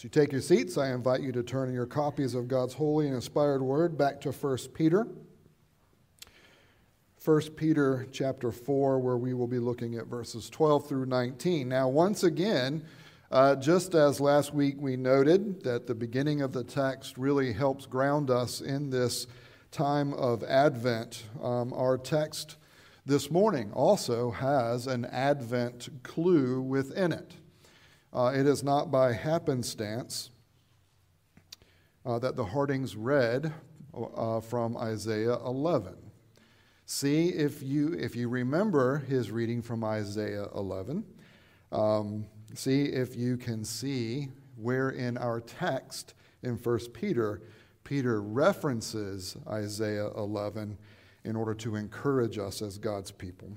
As you take your seats, I invite you to turn your copies of God's holy and inspired word back to 1 Peter. 1 Peter chapter 4, where we will be looking at verses 12 through 19. Now, once again, uh, just as last week we noted that the beginning of the text really helps ground us in this time of Advent, um, our text this morning also has an Advent clue within it. Uh, it is not by happenstance uh, that the Hardings read uh, from Isaiah 11. See if you, if you remember his reading from Isaiah 11. Um, see if you can see where in our text in 1 Peter, Peter references Isaiah 11 in order to encourage us as God's people.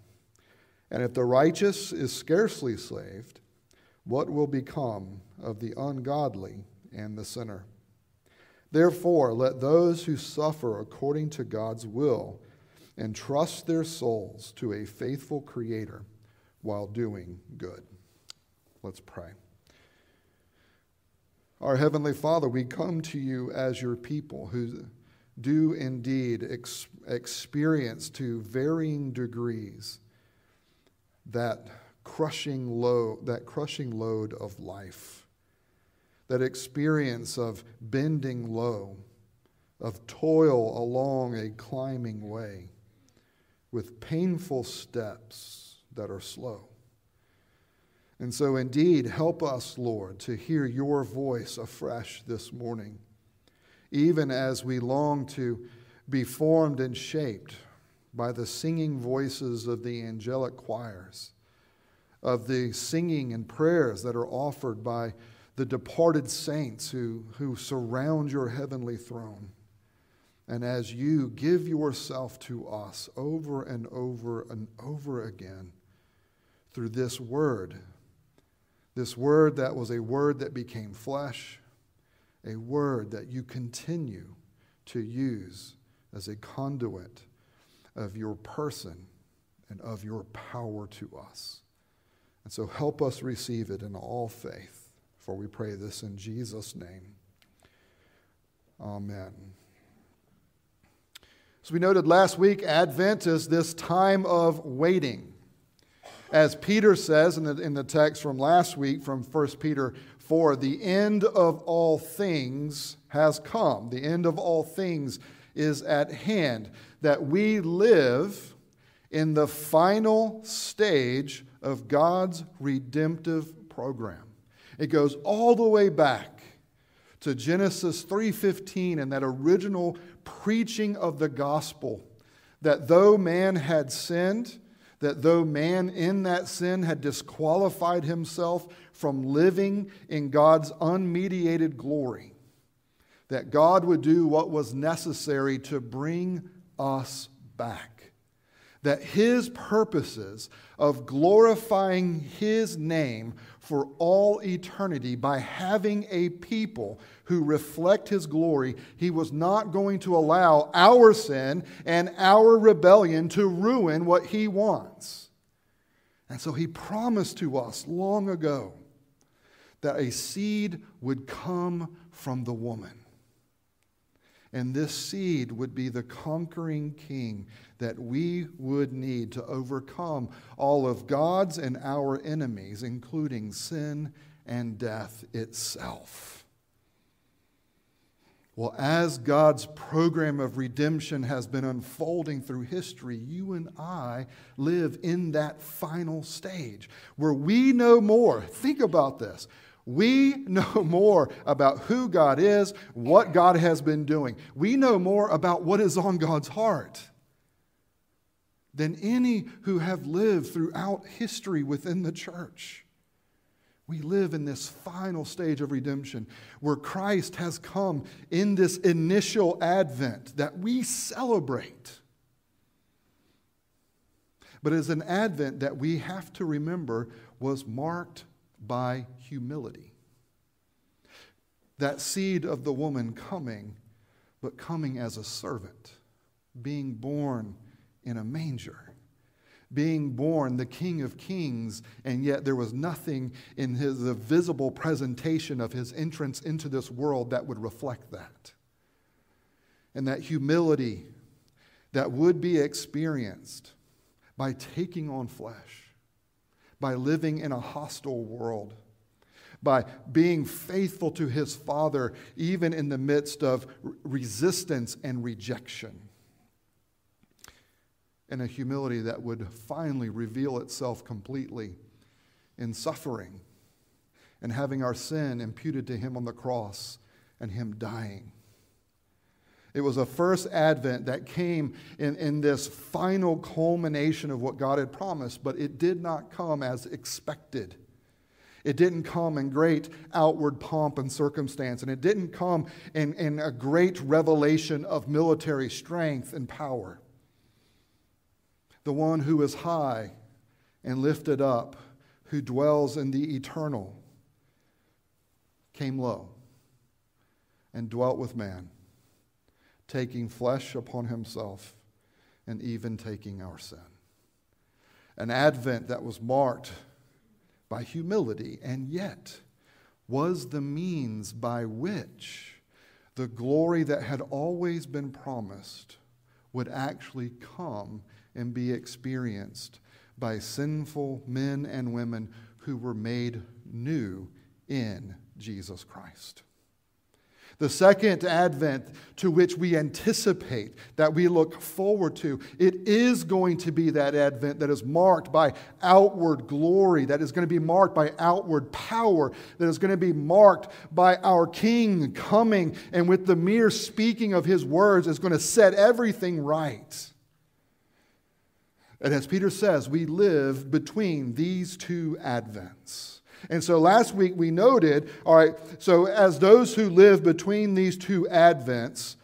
And if the righteous is scarcely saved, what will become of the ungodly and the sinner? Therefore, let those who suffer according to God's will entrust their souls to a faithful Creator while doing good. Let's pray. Our Heavenly Father, we come to you as your people who do indeed ex- experience to varying degrees that crushing load, that crushing load of life, that experience of bending low, of toil along a climbing way, with painful steps that are slow. And so, indeed, help us, Lord, to hear your voice afresh this morning, even as we long to be formed and shaped by the singing voices of the angelic choirs, of the singing and prayers that are offered by the departed saints who, who surround your heavenly throne. And as you give yourself to us over and over and over again through this word, this word that was a word that became flesh, a word that you continue to use as a conduit of your person and of your power to us. And so help us receive it in all faith, for we pray this in Jesus' name. Amen. As we noted last week, Advent is this time of waiting. As Peter says in the, in the text from last week, from 1 Peter 4, the end of all things has come. The end of all things is at hand, that we live in the final stage of God's redemptive program. It goes all the way back to Genesis 3:15 and that original preaching of the gospel that though man had sinned, that though man in that sin had disqualified himself from living in God's unmediated glory, that God would do what was necessary to bring us back. That His purposes of glorifying His name for all eternity by having a people who reflect His glory, He was not going to allow our sin and our rebellion to ruin what He wants. And so He promised to us long ago that a seed would come from the woman and this seed would be the conquering king that we would need to overcome all of God's and our enemies, including sin and death itself. Well, as God's program of redemption has been unfolding through history, you and I live in that final stage where we know more. Think about this. We know more about who God is, what God has been doing. We know more about what is on God's heart than any who have lived throughout history within the church. We live in this final stage of redemption where Christ has come in this initial advent that we celebrate. But as an advent that we have to remember was marked by humility. That seed of the woman coming, but coming as a servant, being born in a manger being born, the King of Kings, and yet there was nothing in his the visible presentation of his entrance into this world that would reflect that. And that humility that would be experienced by taking on flesh, by living in a hostile world, by being faithful to his Father, even in the midst of resistance and rejection and a humility that would finally reveal itself completely in suffering and having our sin imputed to him on the cross and him dying. It was a first advent that came in, in this final culmination of what God had promised, but it did not come as expected. It didn't come in great outward pomp and circumstance, and it didn't come in, in a great revelation of military strength and power the one who is high and lifted up, who dwells in the eternal, came low and dwelt with man, taking flesh upon himself and even taking our sin. An advent that was marked by humility and yet was the means by which the glory that had always been promised would actually come and be experienced by sinful men and women who were made new in Jesus Christ. The second advent to which we anticipate, that we look forward to, it is going to be that advent that is marked by outward glory, that is going to be marked by outward power, that is going to be marked by our King coming and with the mere speaking of his words is going to set everything right. And as Peter says, we live between these two advents. And so last week we noted, all right, so as those who live between these two advents,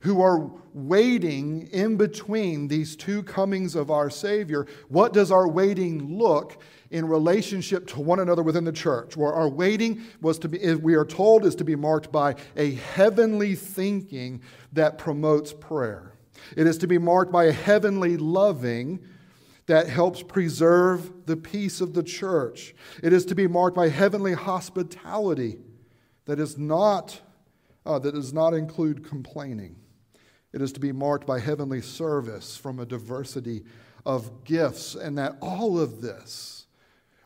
who are waiting in between these two comings of our Savior, what does our waiting look in relationship to one another within the church? Where our waiting was to be, we are told, is to be marked by a heavenly thinking that promotes prayer. It is to be marked by a heavenly loving that helps preserve the peace of the church. It is to be marked by heavenly hospitality that is not uh, that does not include complaining. It is to be marked by heavenly service from a diversity of gifts, and that all of this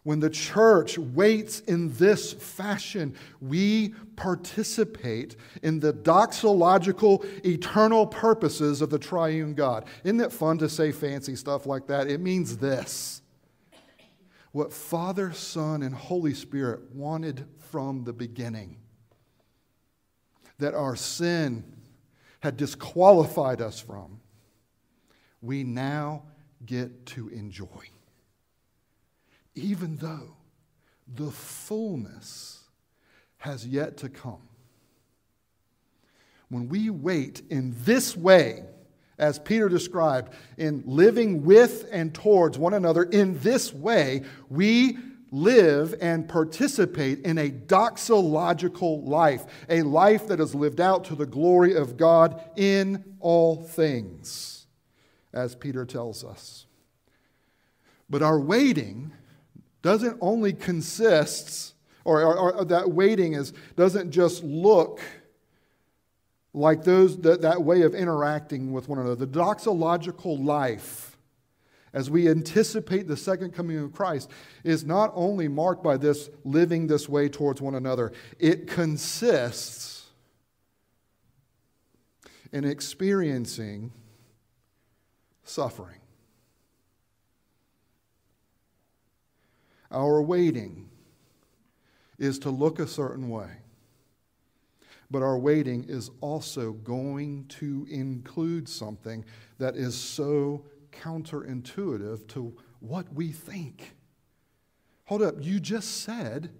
when the church waits in this fashion, we participate in the doxological, eternal purposes of the triune God. Isn't it fun to say fancy stuff like that? It means this what Father, Son, and Holy Spirit wanted from the beginning that our sin had disqualified us from, we now get to enjoy even though the fullness has yet to come. When we wait in this way, as Peter described, in living with and towards one another in this way, we live and participate in a doxological life, a life that is lived out to the glory of God in all things, as Peter tells us. But our waiting doesn't only consists, or, or, or, that waiting is, doesn't just look like those, that, that way of interacting with one another. The doxological life as we anticipate the second coming of Christ, is not only marked by this living this way towards one another, it consists in experiencing suffering. Our waiting is to look a certain way. But our waiting is also going to include something that is so counterintuitive to what we think. Hold up, you just said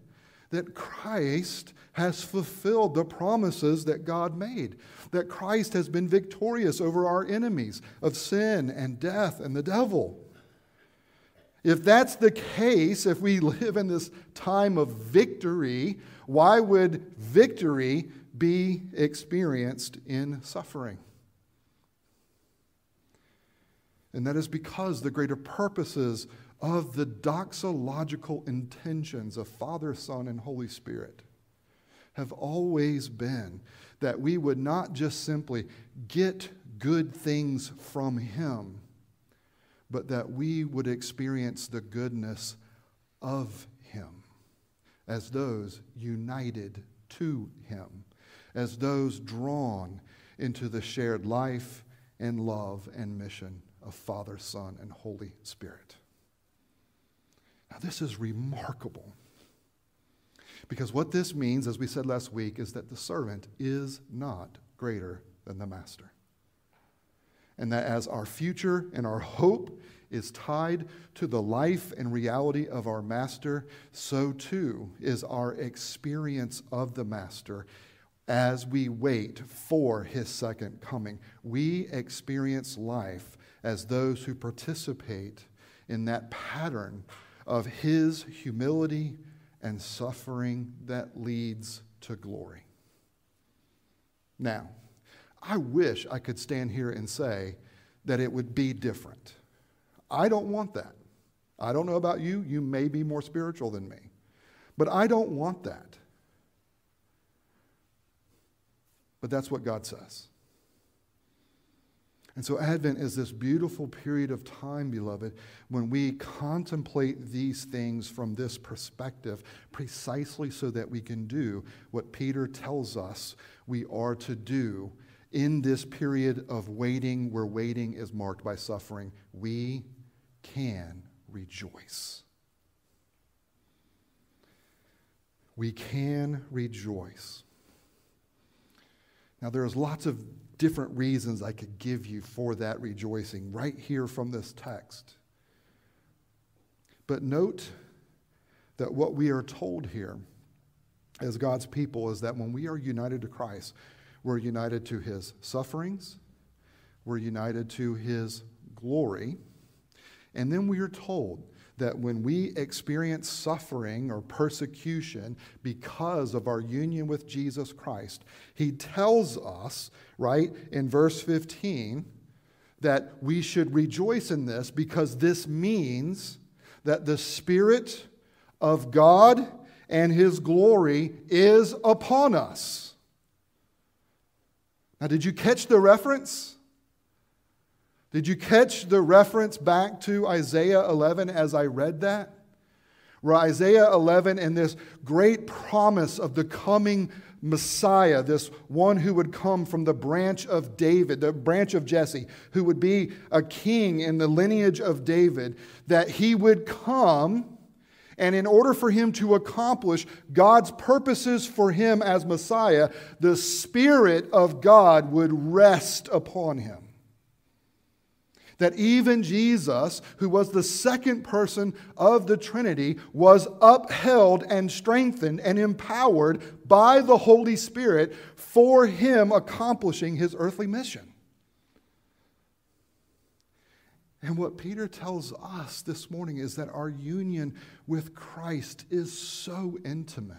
that Christ has fulfilled the promises that God made, that Christ has been victorious over our enemies of sin and death and the devil. If that's the case, if we live in this time of victory, why would victory be experienced in suffering? And that is because the greater purposes of the doxological intentions of Father, Son, and Holy Spirit have always been that we would not just simply get good things from Him, but that we would experience the goodness of Him as those united to Him, as those drawn into the shared life and love and mission of Father, Son, and Holy Spirit. Now, this is remarkable. Because what this means, as we said last week, is that the servant is not greater than the master. And that as our future and our hope is tied to the life and reality of our master, so too is our experience of the master as we wait for his second coming. We experience life as those who participate in that pattern of his humility and suffering that leads to glory. Now, I wish I could stand here and say that it would be different. I don't want that. I don't know about you. You may be more spiritual than me. But I don't want that. But that's what God says. And so, Advent is this beautiful period of time, beloved, when we contemplate these things from this perspective, precisely so that we can do what Peter tells us we are to do in this period of waiting, where waiting is marked by suffering. We can rejoice. We can rejoice. Now, there's lots of different reasons I could give you for that rejoicing right here from this text. But note that what we are told here as God's people is that when we are united to Christ, we're united to his sufferings, we're united to his glory, and then we are told that when we experience suffering or persecution because of our union with Jesus Christ, he tells us, right, in verse 15, that we should rejoice in this because this means that the Spirit of God and his glory is upon us. Now, did you catch the reference? Did you catch the reference back to Isaiah 11 as I read that? Where Isaiah 11 and this great promise of the coming Messiah, this one who would come from the branch of David, the branch of Jesse, who would be a king in the lineage of David, that he would come, and in order for him to accomplish God's purposes for him as Messiah, the Spirit of God would rest upon him that even Jesus, who was the second person of the Trinity, was upheld and strengthened and empowered by the Holy Spirit for him accomplishing his earthly mission. And what Peter tells us this morning is that our union with Christ is so intimate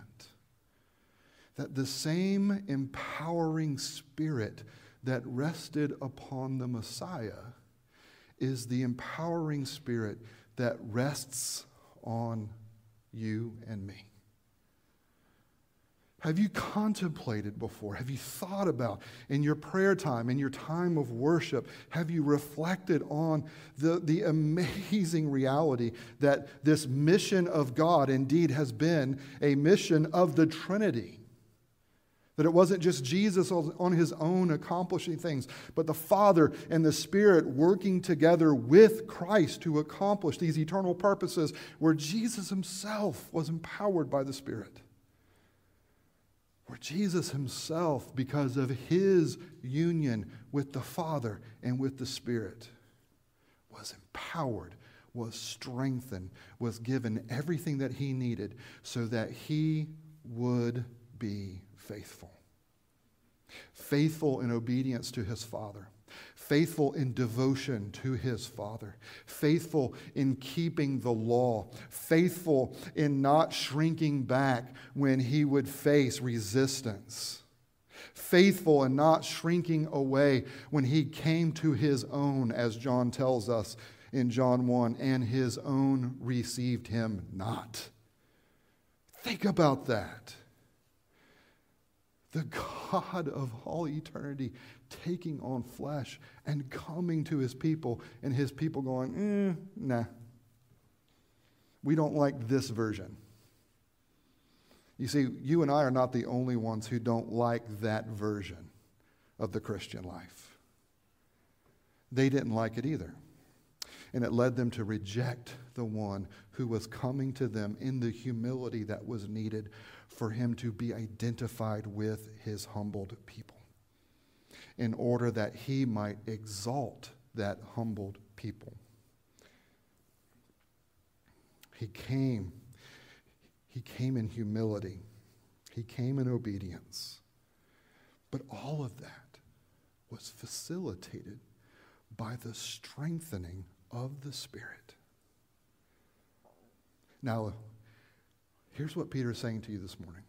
that the same empowering spirit that rested upon the Messiah is the empowering spirit that rests on you and me. Have you contemplated before? Have you thought about in your prayer time, in your time of worship? Have you reflected on the, the amazing reality that this mission of God indeed has been a mission of the Trinity? That it wasn't just Jesus on his own accomplishing things, but the Father and the Spirit working together with Christ to accomplish these eternal purposes where Jesus himself was empowered by the Spirit where Jesus himself, because of his union with the Father and with the Spirit, was empowered, was strengthened, was given everything that he needed so that he would be faithful. Faithful in obedience to his Father faithful in devotion to his Father, faithful in keeping the law, faithful in not shrinking back when he would face resistance, faithful in not shrinking away when he came to his own, as John tells us in John 1, and his own received him not. Think about that. The God of all eternity taking on flesh and coming to his people, and his people going, mm, nah, we don't like this version. You see, you and I are not the only ones who don't like that version of the Christian life. They didn't like it either. And it led them to reject the one who was coming to them in the humility that was needed for him to be identified with his humbled people in order that he might exalt that humbled people. He came. He came in humility. He came in obedience. But all of that was facilitated by the strengthening of the Spirit. Now, here's what Peter is saying to you this morning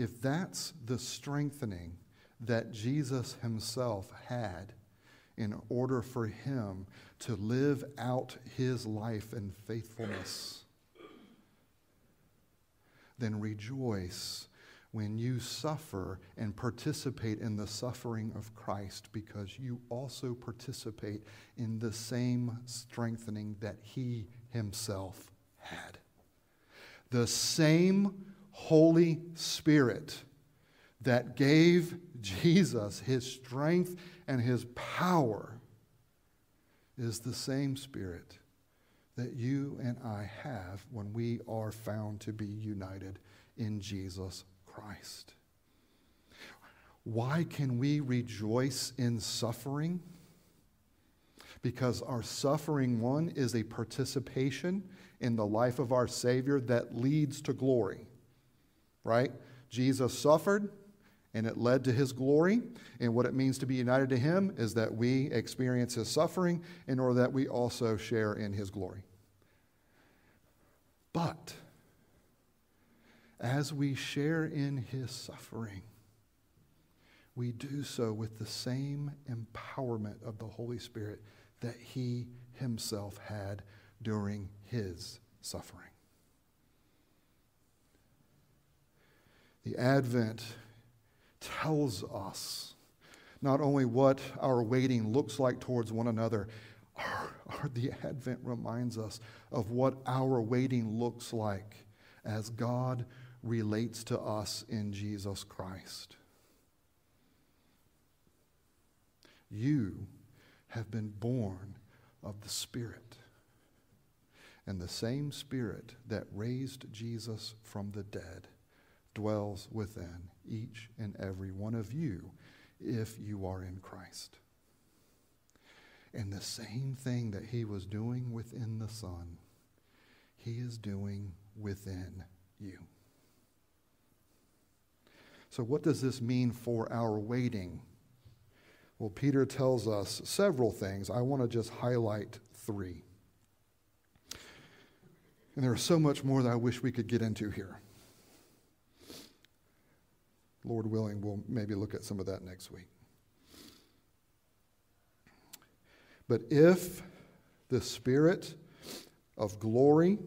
if that's the strengthening that Jesus himself had in order for him to live out his life in faithfulness, then rejoice when you suffer and participate in the suffering of Christ because you also participate in the same strengthening that he himself had. The same Holy Spirit that gave Jesus his strength and his power is the same Spirit that you and I have when we are found to be united in Jesus Christ. Why can we rejoice in suffering? Because our suffering, one, is a participation in the life of our Savior that leads to glory right? Jesus suffered and it led to his glory. And what it means to be united to him is that we experience his suffering in order that we also share in his glory. But as we share in his suffering, we do so with the same empowerment of the Holy Spirit that he himself had during his suffering. The Advent tells us not only what our waiting looks like towards one another, our, our, the Advent reminds us of what our waiting looks like as God relates to us in Jesus Christ. You have been born of the Spirit. And the same Spirit that raised Jesus from the dead dwells within each and every one of you if you are in Christ. And the same thing that he was doing within the Son, he is doing within you. So, what does this mean for our waiting? Well, Peter tells us several things. I want to just highlight three. And there is so much more that I wish we could get into here. Lord willing, we'll maybe look at some of that next week. But if the Spirit of glory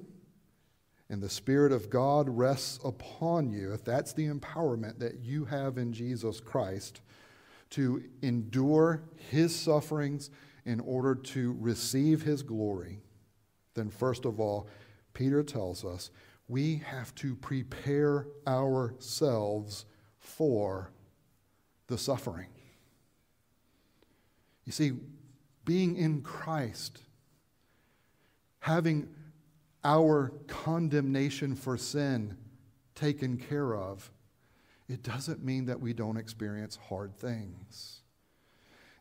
and the Spirit of God rests upon you, if that's the empowerment that you have in Jesus Christ, to endure his sufferings in order to receive his glory, then first of all, Peter tells us we have to prepare ourselves for the suffering. You see, being in Christ, having our condemnation for sin taken care of, it doesn't mean that we don't experience hard things.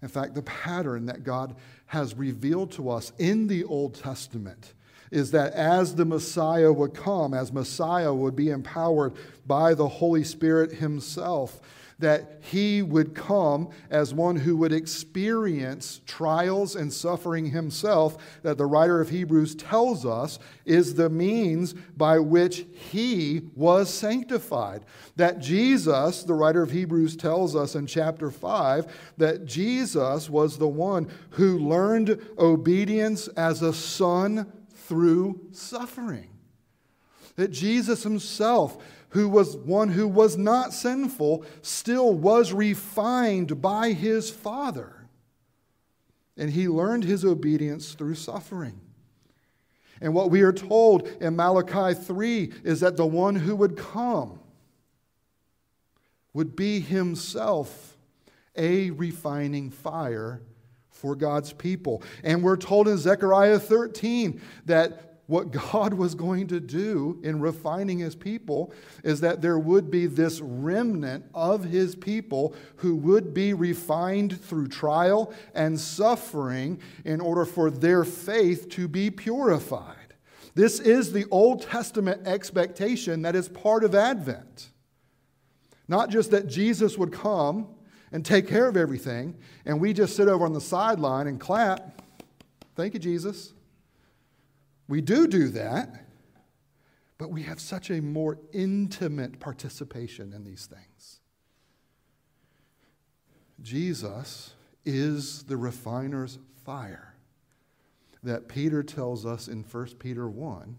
In fact, the pattern that God has revealed to us in the Old Testament is that as the Messiah would come, as Messiah would be empowered by the Holy Spirit Himself, that he would come as one who would experience trials and suffering himself, that the writer of Hebrews tells us is the means by which he was sanctified. That Jesus, the writer of Hebrews tells us in chapter 5, that Jesus was the one who learned obedience as a son through suffering. That Jesus himself who was one who was not sinful, still was refined by his Father. And he learned his obedience through suffering. And what we are told in Malachi 3 is that the one who would come would be himself a refining fire for God's people. And we're told in Zechariah 13 that what God was going to do in refining his people is that there would be this remnant of his people who would be refined through trial and suffering in order for their faith to be purified. This is the Old Testament expectation that is part of Advent. Not just that Jesus would come and take care of everything, and we just sit over on the sideline and clap. Thank you, Jesus. We do do that, but we have such a more intimate participation in these things. Jesus is the refiner's fire that Peter tells us in 1 Peter 1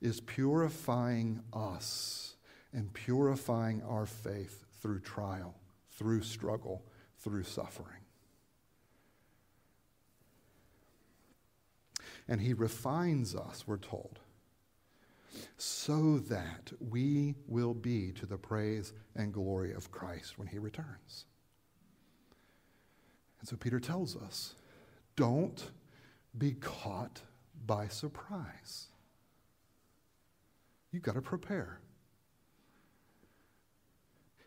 is purifying us and purifying our faith through trial, through struggle, through suffering. and he refines us, we're told, so that we will be to the praise and glory of Christ when he returns. And so Peter tells us don't be caught by surprise. You've got to prepare.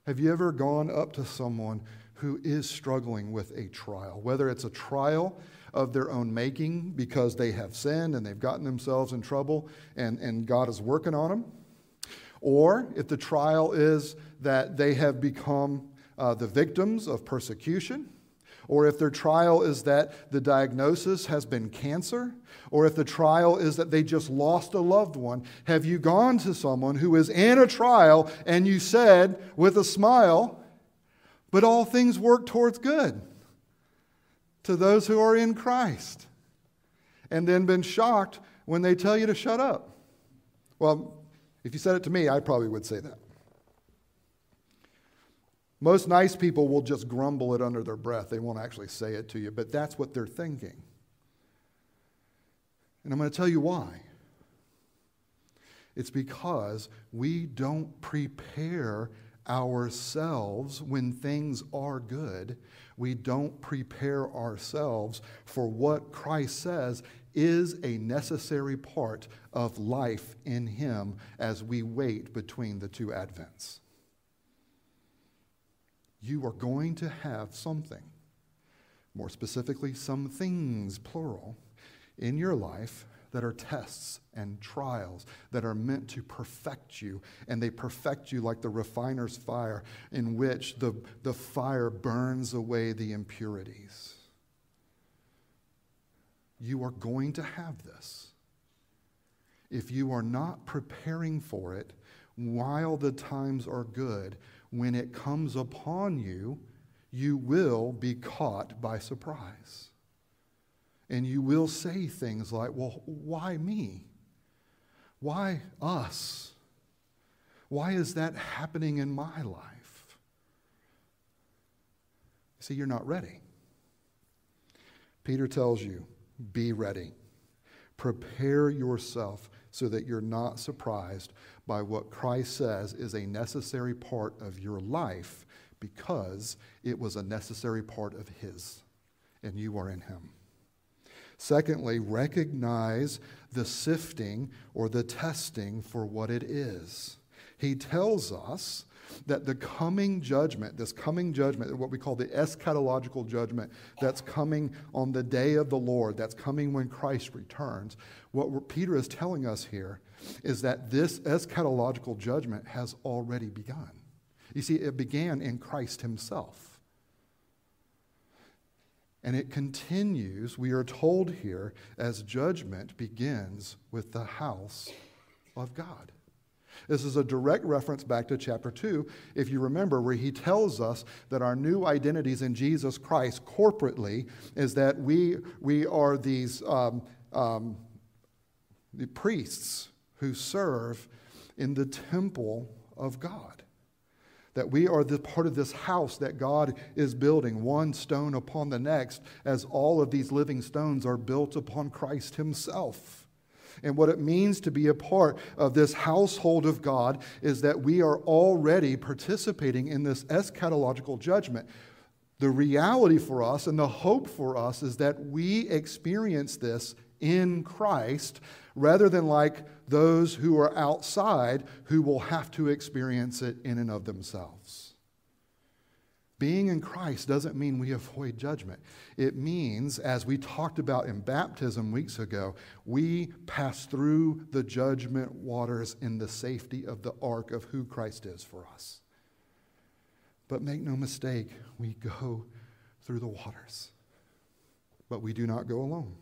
Have you ever gone up to someone who is struggling with a trial, whether it's a trial of their own making because they have sinned and they've gotten themselves in trouble and, and God is working on them. Or if the trial is that they have become uh, the victims of persecution, or if their trial is that the diagnosis has been cancer, or if the trial is that they just lost a loved one, have you gone to someone who is in a trial and you said with a smile, but all things work towards good? to those who are in Christ and then been shocked when they tell you to shut up. Well, if you said it to me, I probably would say that. Most nice people will just grumble it under their breath. They won't actually say it to you, but that's what they're thinking. And I'm going to tell you why. It's because we don't prepare ourselves when things are good we don't prepare ourselves for what Christ says is a necessary part of life in Him as we wait between the two Advents. You are going to have something, more specifically, some things, plural, in your life that are tests and trials that are meant to perfect you. And they perfect you like the refiner's fire, in which the, the fire burns away the impurities. You are going to have this. If you are not preparing for it while the times are good, when it comes upon you, you will be caught by surprise. And you will say things like, Well, why me? Why us? Why is that happening in my life? See, you're not ready. Peter tells you, be ready. Prepare yourself so that you're not surprised by what Christ says is a necessary part of your life because it was a necessary part of His, and you are in Him. Secondly, recognize the sifting or the testing for what it is. He tells us that the coming judgment, this coming judgment, what we call the eschatological judgment that's coming on the day of the Lord, that's coming when Christ returns, what Peter is telling us here is that this eschatological judgment has already begun. You see, it began in Christ himself. And it continues, we are told here, as judgment begins with the house of God. This is a direct reference back to chapter 2, if you remember, where he tells us that our new identities in Jesus Christ corporately is that we, we are these um, um, the priests who serve in the temple of God. That we are the part of this house that God is building, one stone upon the next, as all of these living stones are built upon Christ Himself. And what it means to be a part of this household of God is that we are already participating in this eschatological judgment. The reality for us and the hope for us is that we experience this in Christ rather than like those who are outside who will have to experience it in and of themselves. Being in Christ doesn't mean we avoid judgment. It means, as we talked about in baptism weeks ago, we pass through the judgment waters in the safety of the ark of who Christ is for us. But make no mistake, we go through the waters. But we do not go alone.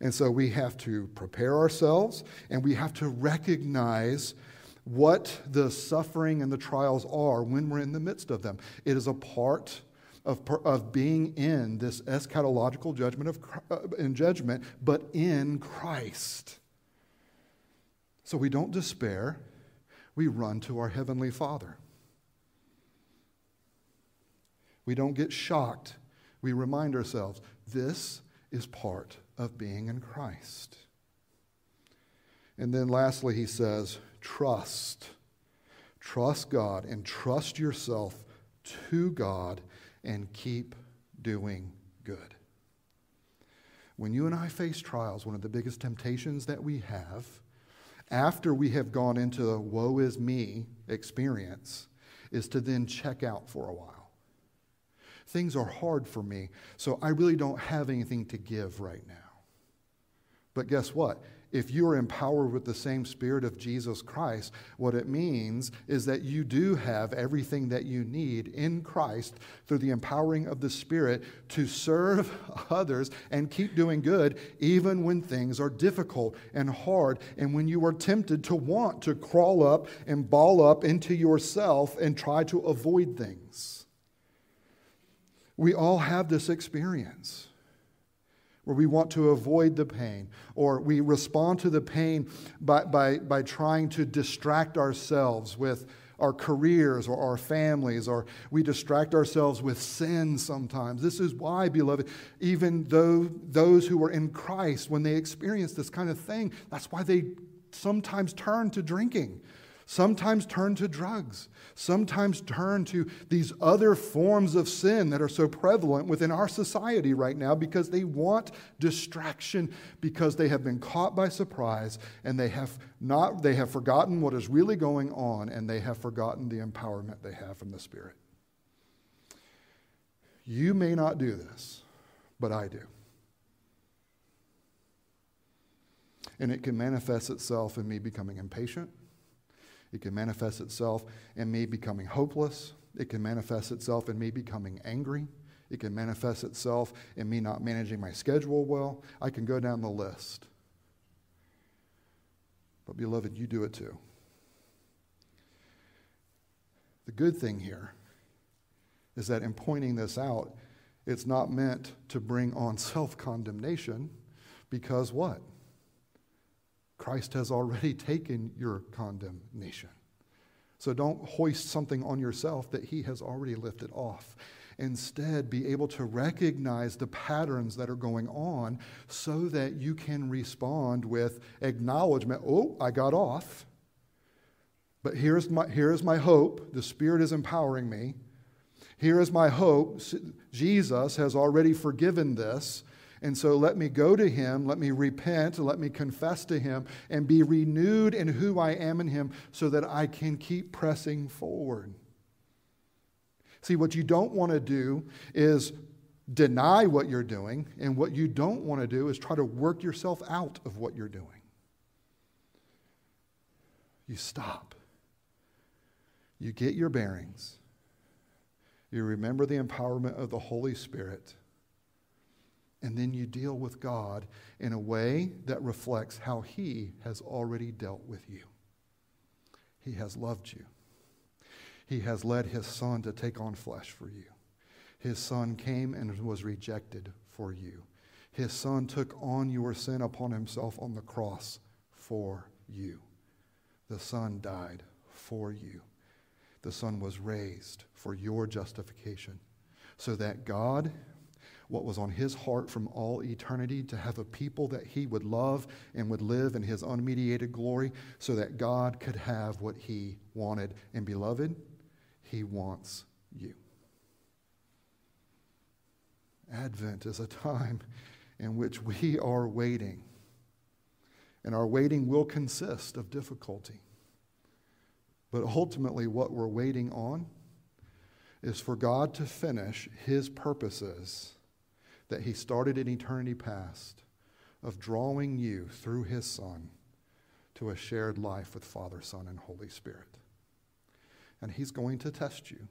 And so we have to prepare ourselves and we have to recognize what the suffering and the trials are when we're in the midst of them. It is a part of, of being in this eschatological judgment of uh, in judgment, but in Christ. So we don't despair, we run to our Heavenly Father. We don't get shocked. We remind ourselves this is part of being in Christ. And then lastly, he says, trust. Trust God and trust yourself to God and keep doing good. When you and I face trials, one of the biggest temptations that we have, after we have gone into the woe is me experience, is to then check out for a while. Things are hard for me, so I really don't have anything to give right now. But guess what? if you are empowered with the same Spirit of Jesus Christ, what it means is that you do have everything that you need in Christ through the empowering of the Spirit to serve others and keep doing good, even when things are difficult and hard, and when you are tempted to want to crawl up and ball up into yourself and try to avoid things. We all have this experience where we want to avoid the pain, or we respond to the pain by, by, by trying to distract ourselves with our careers or our families, or we distract ourselves with sin sometimes. This is why, beloved, even though those who are in Christ, when they experience this kind of thing, that's why they sometimes turn to drinking sometimes turn to drugs, sometimes turn to these other forms of sin that are so prevalent within our society right now because they want distraction because they have been caught by surprise and they have not they have forgotten what is really going on and they have forgotten the empowerment they have from the spirit. You may not do this, but I do. And it can manifest itself in me becoming impatient it can manifest itself in me becoming hopeless. It can manifest itself in me becoming angry. It can manifest itself in me not managing my schedule well. I can go down the list. But, beloved, you do it too. The good thing here is that in pointing this out, it's not meant to bring on self condemnation because what? Christ has already taken your condemnation. So don't hoist something on yourself that he has already lifted off. Instead, be able to recognize the patterns that are going on so that you can respond with acknowledgement oh, I got off. But here's my, here is my hope. The Spirit is empowering me. Here is my hope. Jesus has already forgiven this. And so let me go to him, let me repent, let me confess to him, and be renewed in who I am in him so that I can keep pressing forward. See, what you don't want to do is deny what you're doing, and what you don't want to do is try to work yourself out of what you're doing. You stop. You get your bearings. You remember the empowerment of the Holy Spirit and then you deal with God in a way that reflects how He has already dealt with you. He has loved you. He has led His Son to take on flesh for you. His Son came and was rejected for you. His Son took on your sin upon Himself on the cross for you. The Son died for you. The Son was raised for your justification so that God what was on his heart from all eternity to have a people that he would love and would live in his unmediated glory so that God could have what he wanted. And beloved, he wants you. Advent is a time in which we are waiting, and our waiting will consist of difficulty. But ultimately, what we're waiting on is for God to finish his purposes that he started in eternity past of drawing you through his Son to a shared life with Father, Son, and Holy Spirit. And he's going to test you,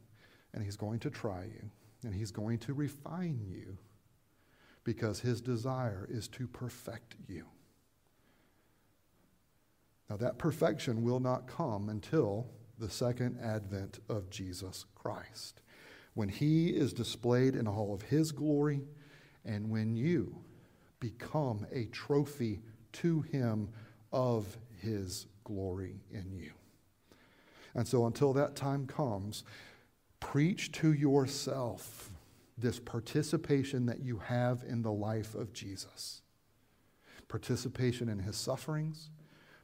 and he's going to try you, and he's going to refine you because his desire is to perfect you. Now, that perfection will not come until the second advent of Jesus Christ, when he is displayed in all of his glory and when you become a trophy to him of his glory in you. And so until that time comes, preach to yourself this participation that you have in the life of Jesus participation in his sufferings,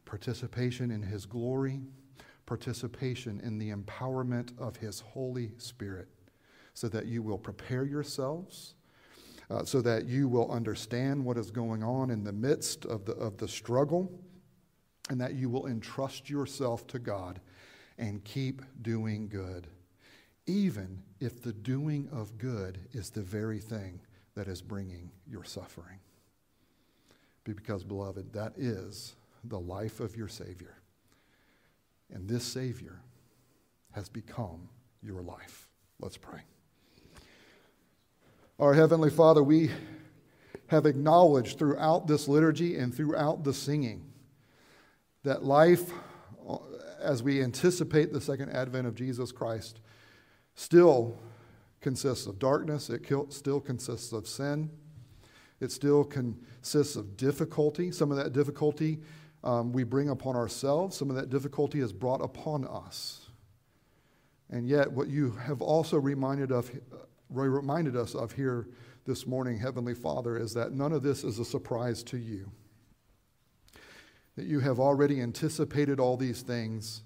participation in his glory, participation in the empowerment of his Holy Spirit, so that you will prepare yourselves uh, so that you will understand what is going on in the midst of the, of the struggle and that you will entrust yourself to God and keep doing good, even if the doing of good is the very thing that is bringing your suffering. Because, beloved, that is the life of your Savior. And this Savior has become your life. Let's pray. Our Heavenly Father, we have acknowledged throughout this liturgy and throughout the singing that life, as we anticipate the second advent of Jesus Christ, still consists of darkness, it still consists of sin, it still consists of difficulty. Some of that difficulty um, we bring upon ourselves, some of that difficulty is brought upon us. And yet, what you have also reminded of Roy reminded us of here this morning, Heavenly Father, is that none of this is a surprise to you. That you have already anticipated all these things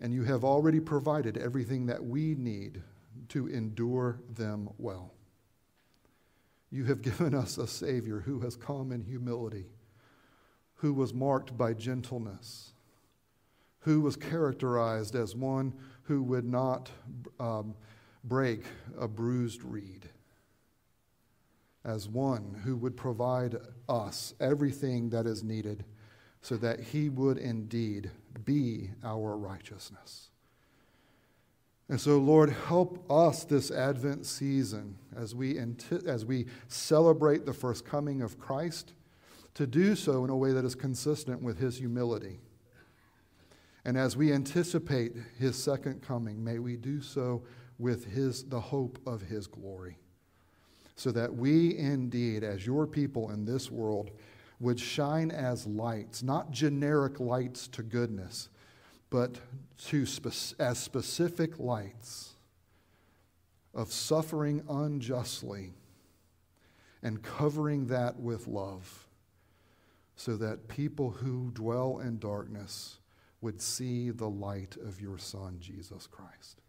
and you have already provided everything that we need to endure them well. You have given us a Savior who has come in humility, who was marked by gentleness, who was characterized as one who would not um, break a bruised reed as one who would provide us everything that is needed so that he would indeed be our righteousness. And so, Lord, help us this Advent season as we, as we celebrate the first coming of Christ to do so in a way that is consistent with his humility. And as we anticipate his second coming, may we do so with his, the hope of his glory. So that we indeed, as your people in this world, would shine as lights, not generic lights to goodness, but to spe- as specific lights of suffering unjustly and covering that with love, so that people who dwell in darkness would see the light of your Son, Jesus Christ.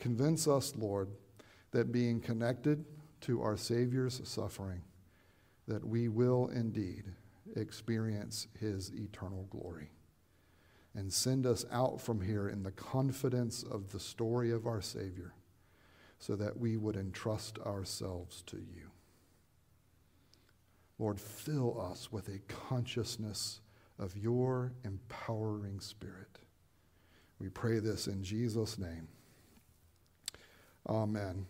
Convince us, Lord, that being connected to our Savior's suffering, that we will indeed experience his eternal glory. And send us out from here in the confidence of the story of our Savior, so that we would entrust ourselves to you. Lord, fill us with a consciousness of your empowering spirit. We pray this in Jesus' name. Amen.